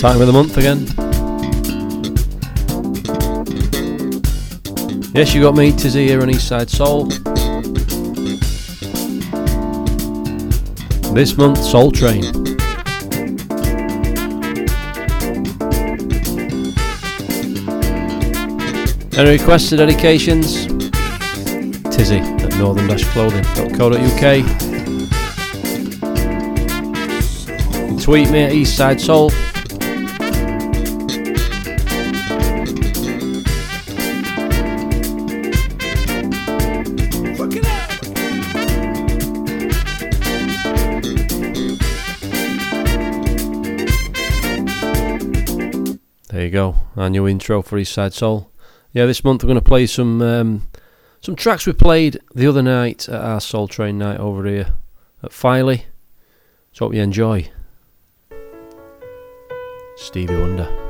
Time of the month again. Yes, you got me, Tizzy here on Eastside Soul. This month, Soul Train. Any requests or dedications? Tizzy at northern-clothing.co.uk. Tweet me at Eastside Soul. annual intro for East Side Soul. Yeah, this month we're going to play some um, some tracks we played the other night at our Soul Train night over here at Filey. So hope you enjoy. Stevie Wonder.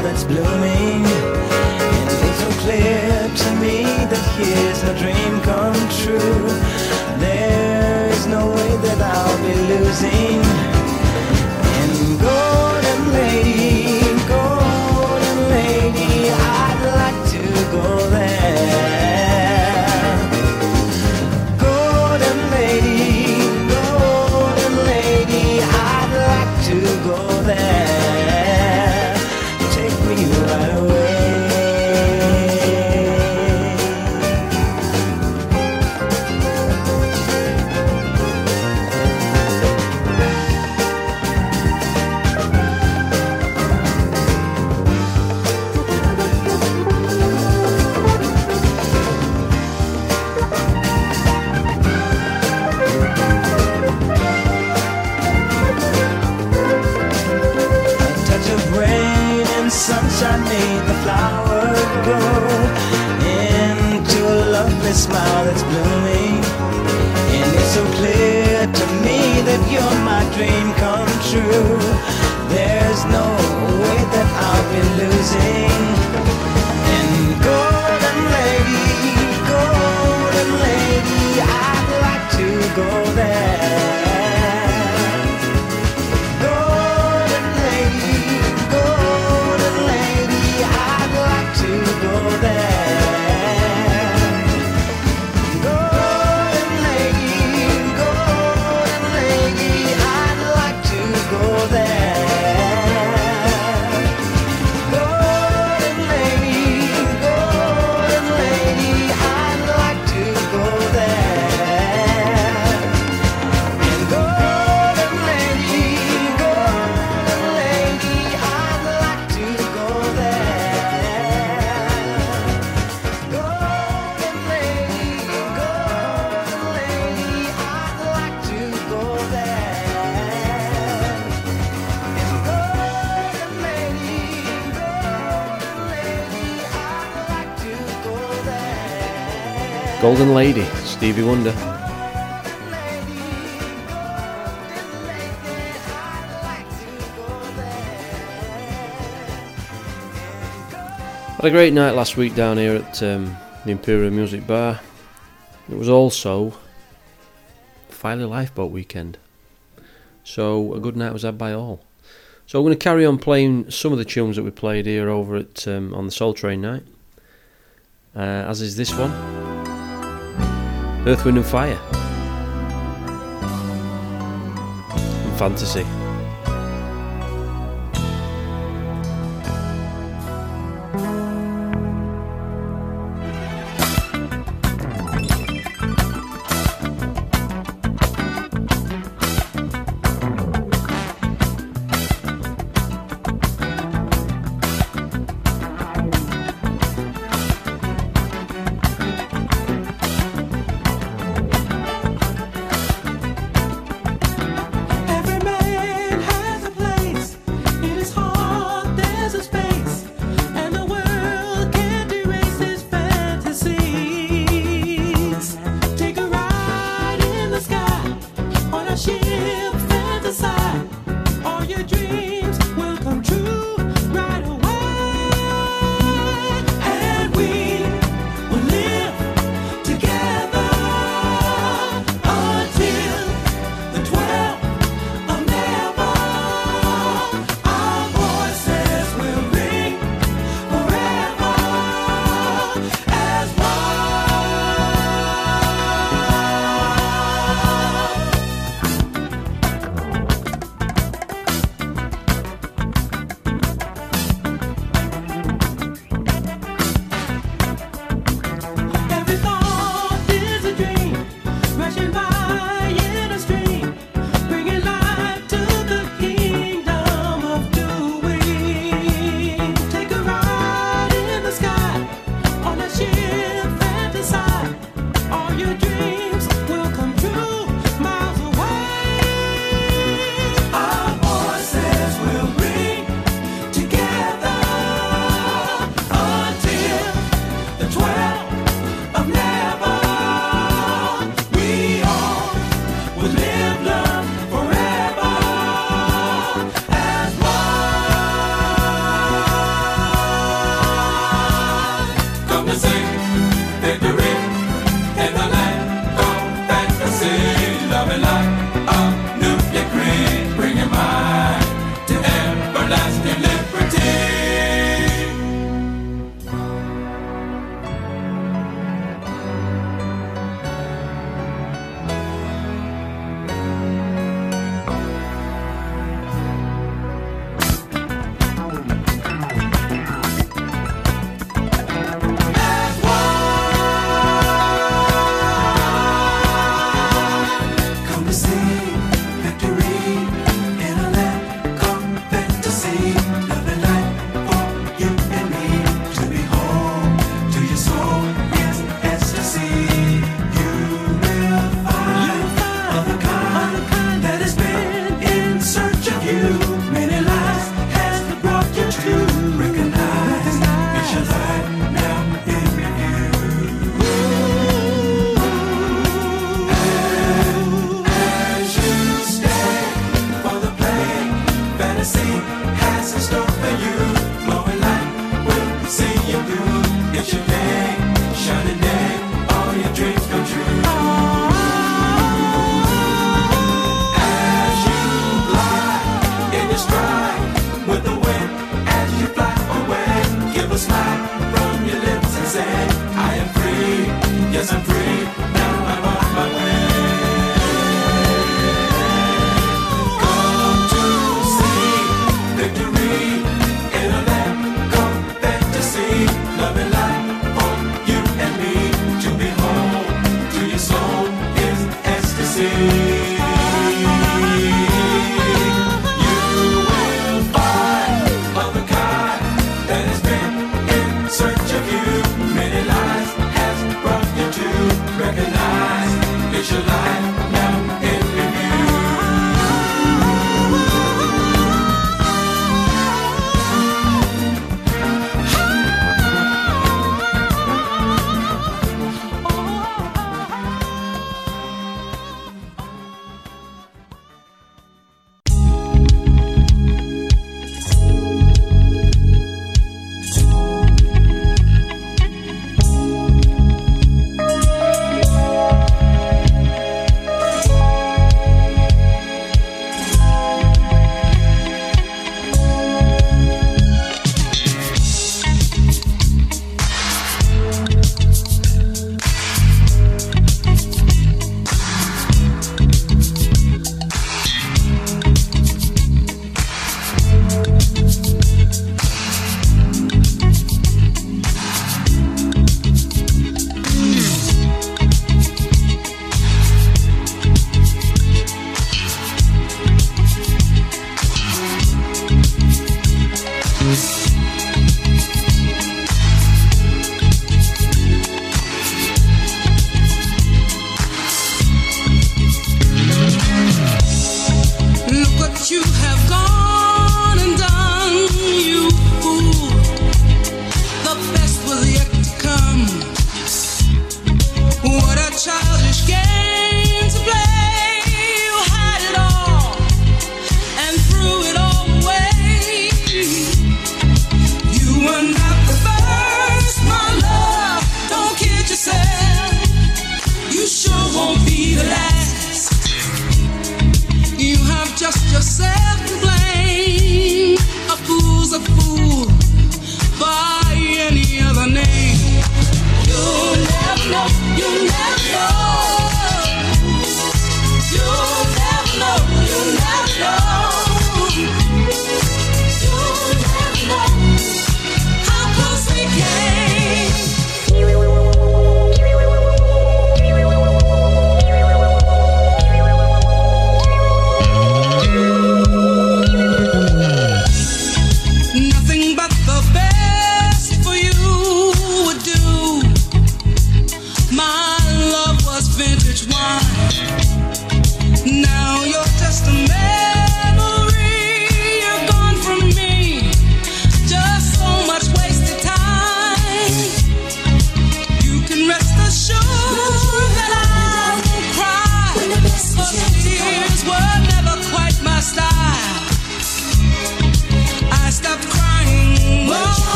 that's blooming. And it's so clear to me that here's a dream come true. dream come true. There's no way that I'll be losing. Golden Lady, Stevie Wonder. Had a great night last week down here at um, the Imperial Music Bar. It was also Filey Lifeboat weekend, so a good night was had by all. So I'm going to carry on playing some of the tunes that we played here over at um, on the Soul Train night, uh, as is this one, Earth, Wind and Fire, and Fantasy.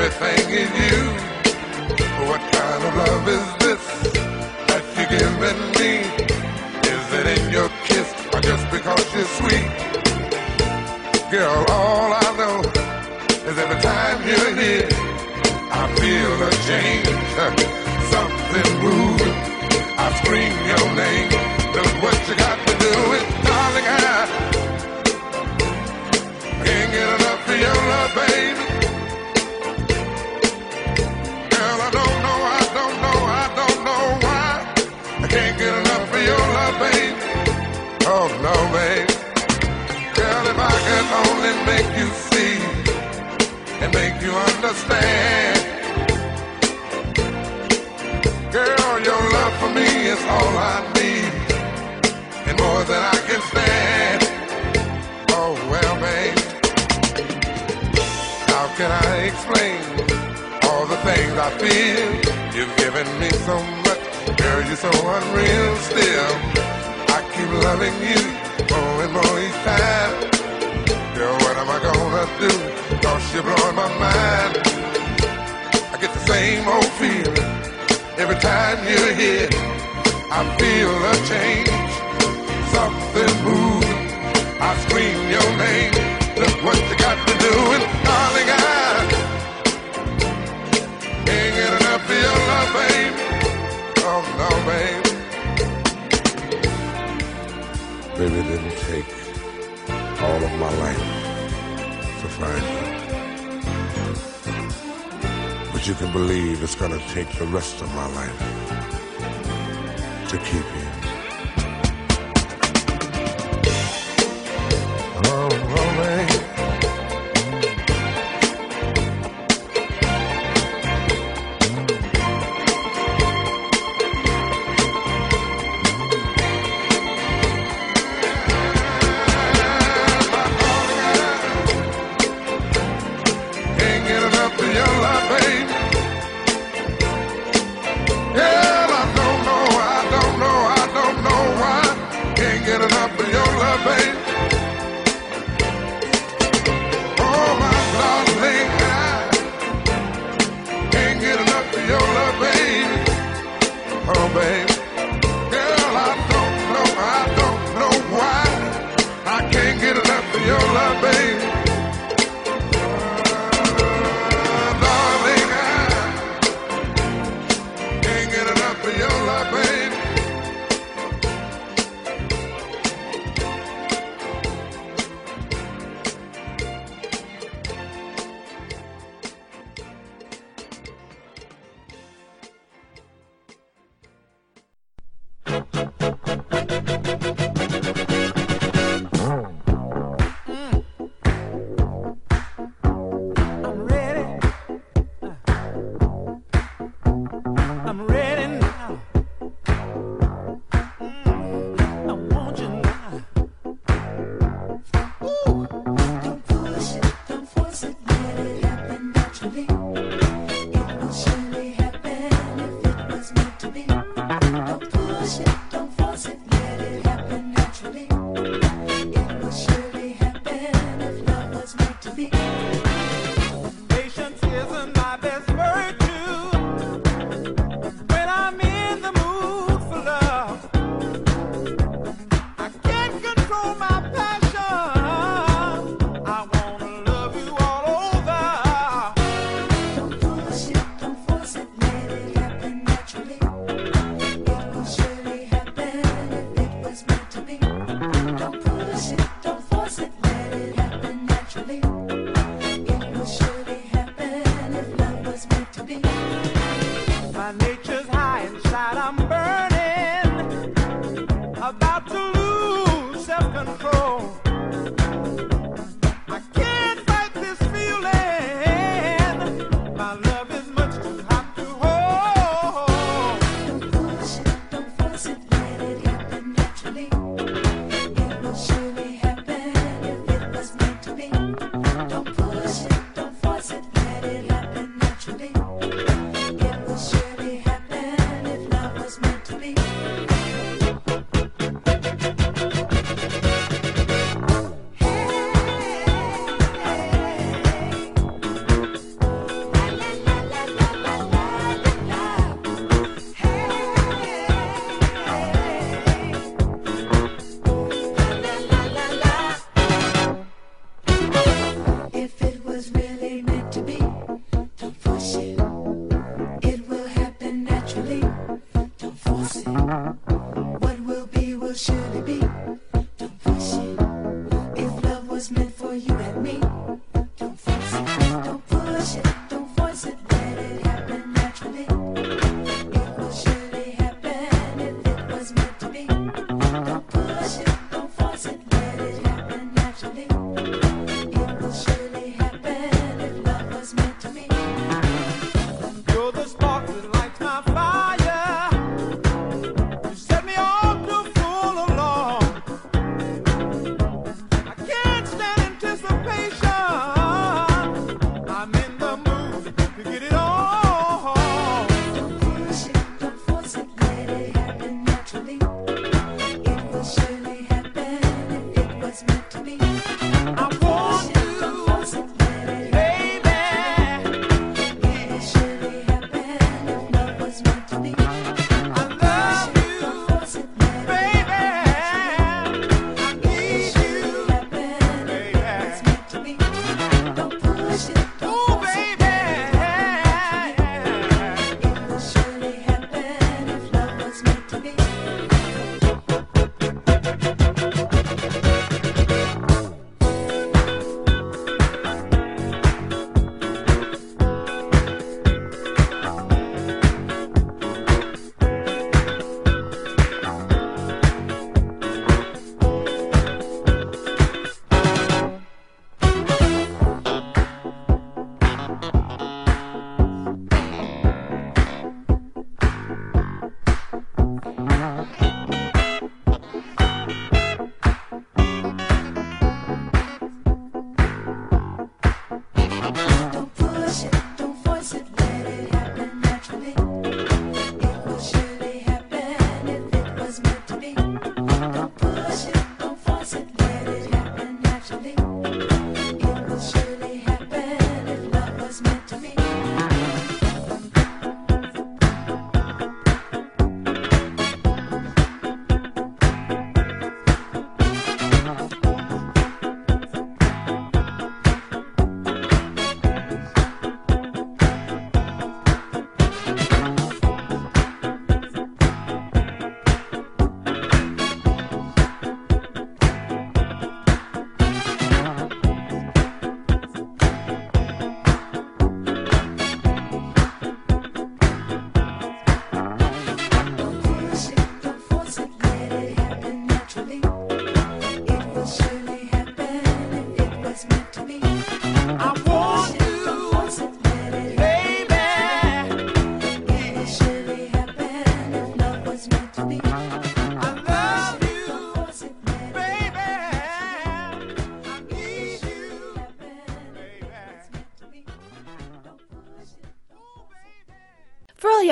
everything in you. What kind of love is this that you're giving me? Is it in your kiss or just because you're sweet? Girl, all I know is every time you're here, I feel a change, something moving. I scream your name, look what you got to do with, darling. I can't get enough of your love, baby. No, baby. Girl, if I could only make you see and make you understand. Girl, your love for me is all I need and more than I can stand. Oh well, babe. How can I explain all the things I feel? You've given me so much, girl, you're so unreal still. Keep loving you more and more each time. Girl, what am I gonna do? Cause you're blowing my mind. I get the same old feeling every time you're here. I feel a change, something moving. I scream your name. Look what you got to do, and darling, I can't get enough of your love, babe. Oh no, babe. Baby, it didn't take all of my life to find you. But you can believe it's gonna take the rest of my life to keep you.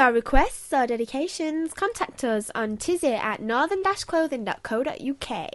Your requests or dedications, contact us on tizzy at northern-clothing.co.uk.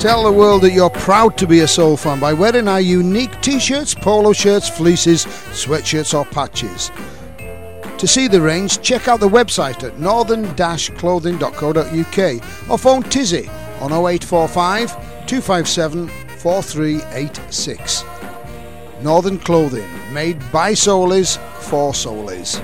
Tell the world that you're proud to be a soul fan by wearing our unique t shirts, polo shirts, fleeces, sweatshirts, or patches. To see the range, check out the website at northern clothing.co.uk or phone Tizzy on 0845 257 4386. Northern Clothing, made by soulies for soulies.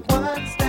what's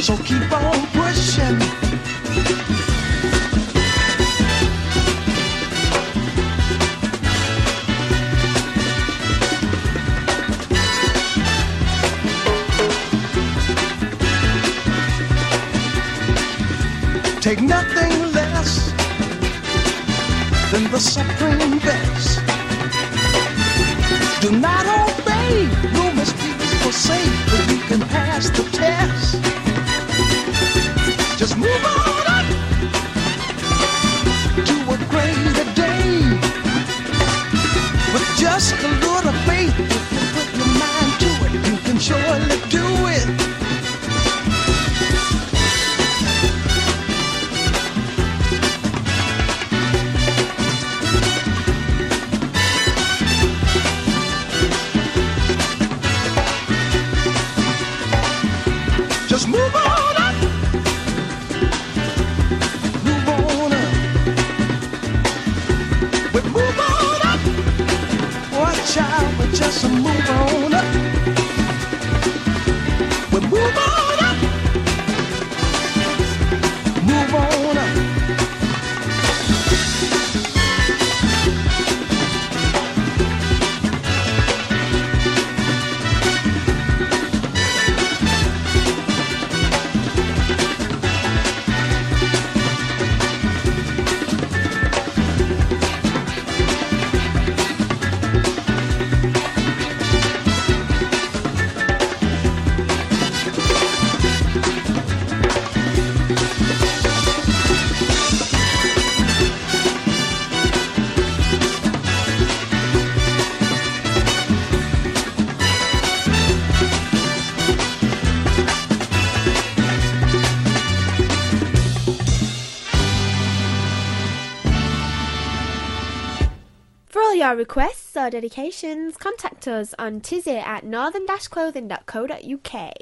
So keep on pushing. Take nothing less than the supreme best. Do not obey, no misdeeds for safe, but you can pass the test. Move on! Or dedications, contact us on tizzy at northern-clothing.co.uk.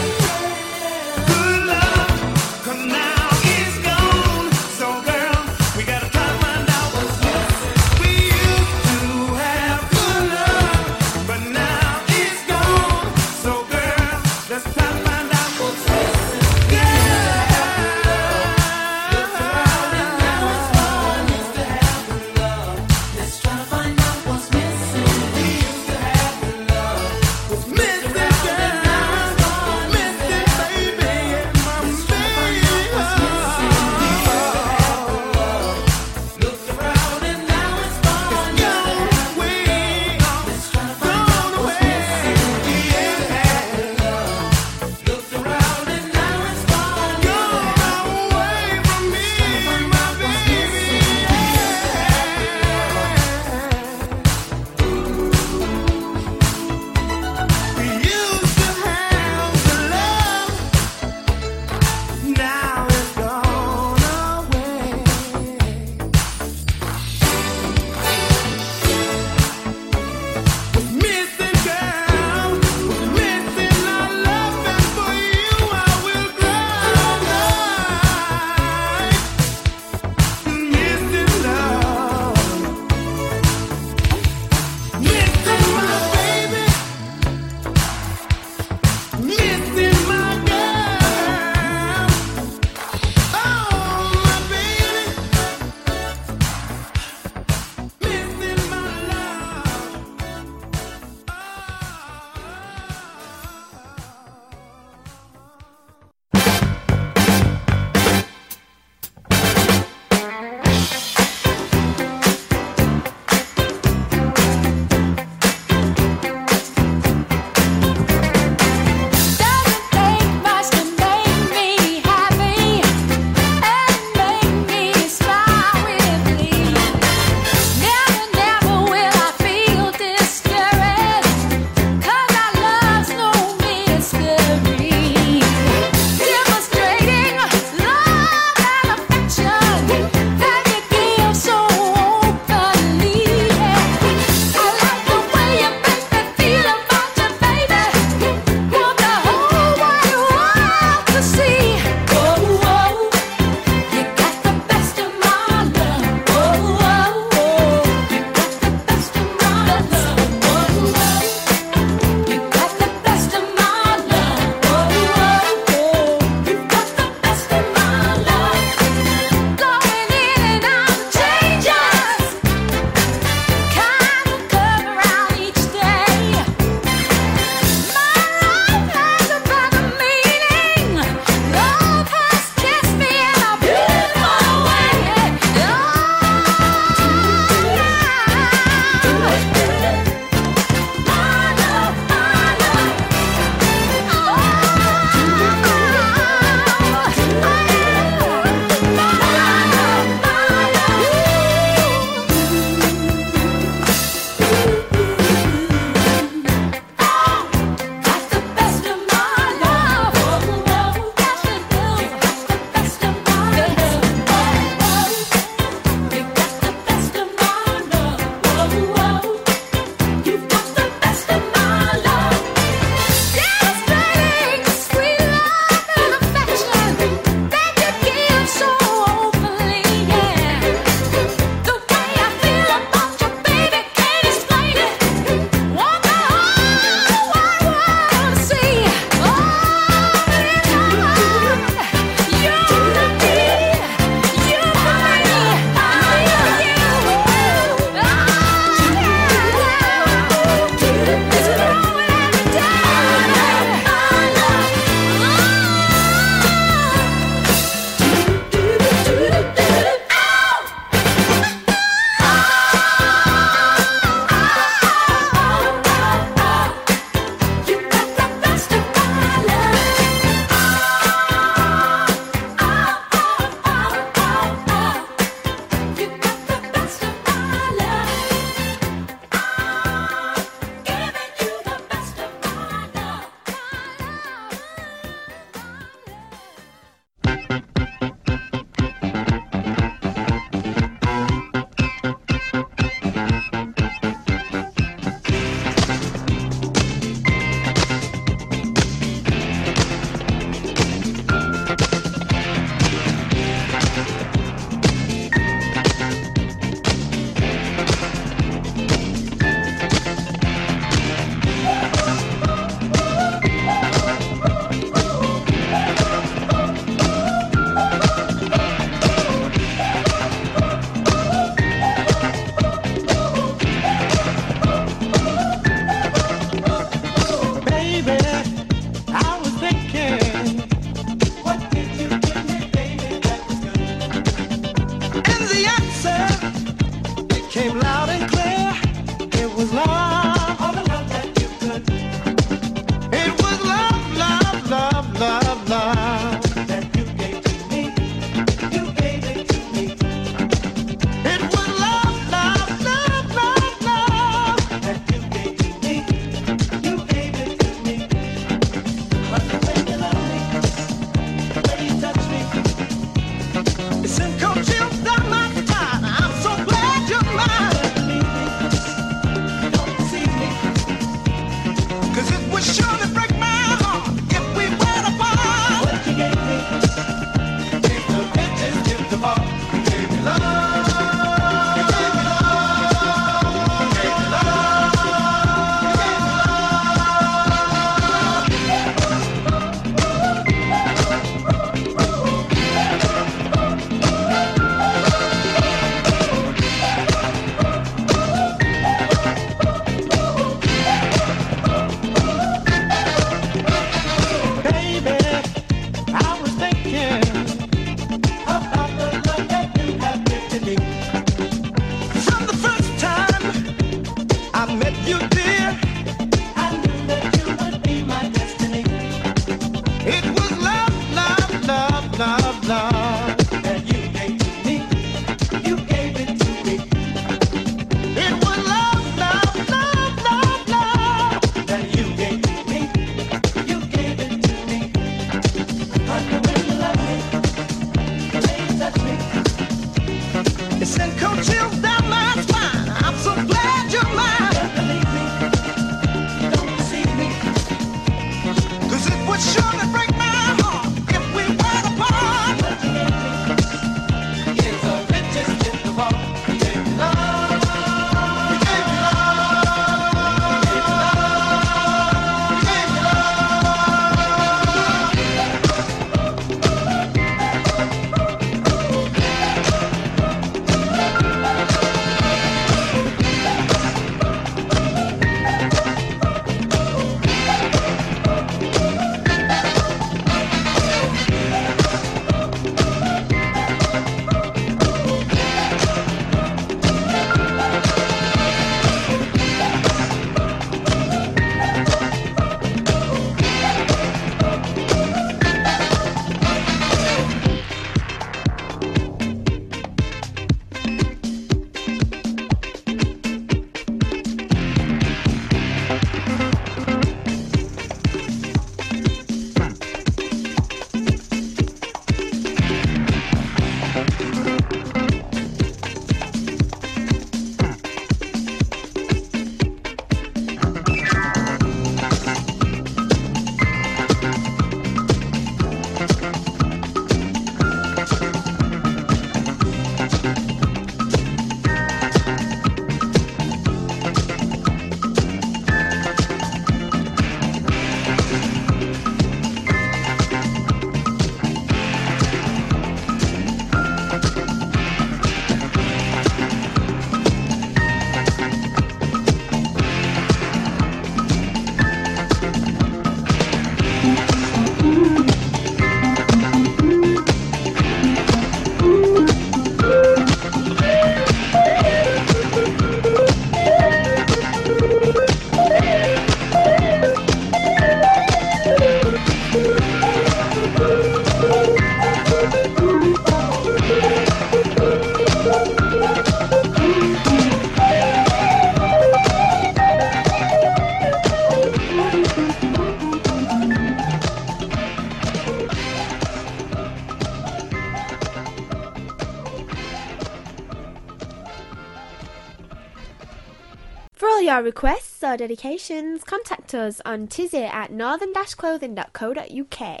our requests or dedications, contact us on tizzy at northern-clothing.co.uk.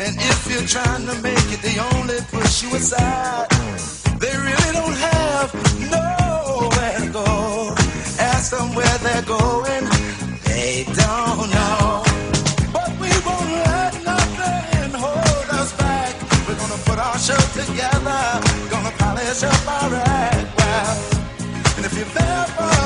And if you're trying to make it, they only push you aside. They really don't have nowhere to go. Ask them where they're going, they don't know. But we won't let nothing hold us back. We're gonna put our show together, gonna polish up our act. Well, and if you've ever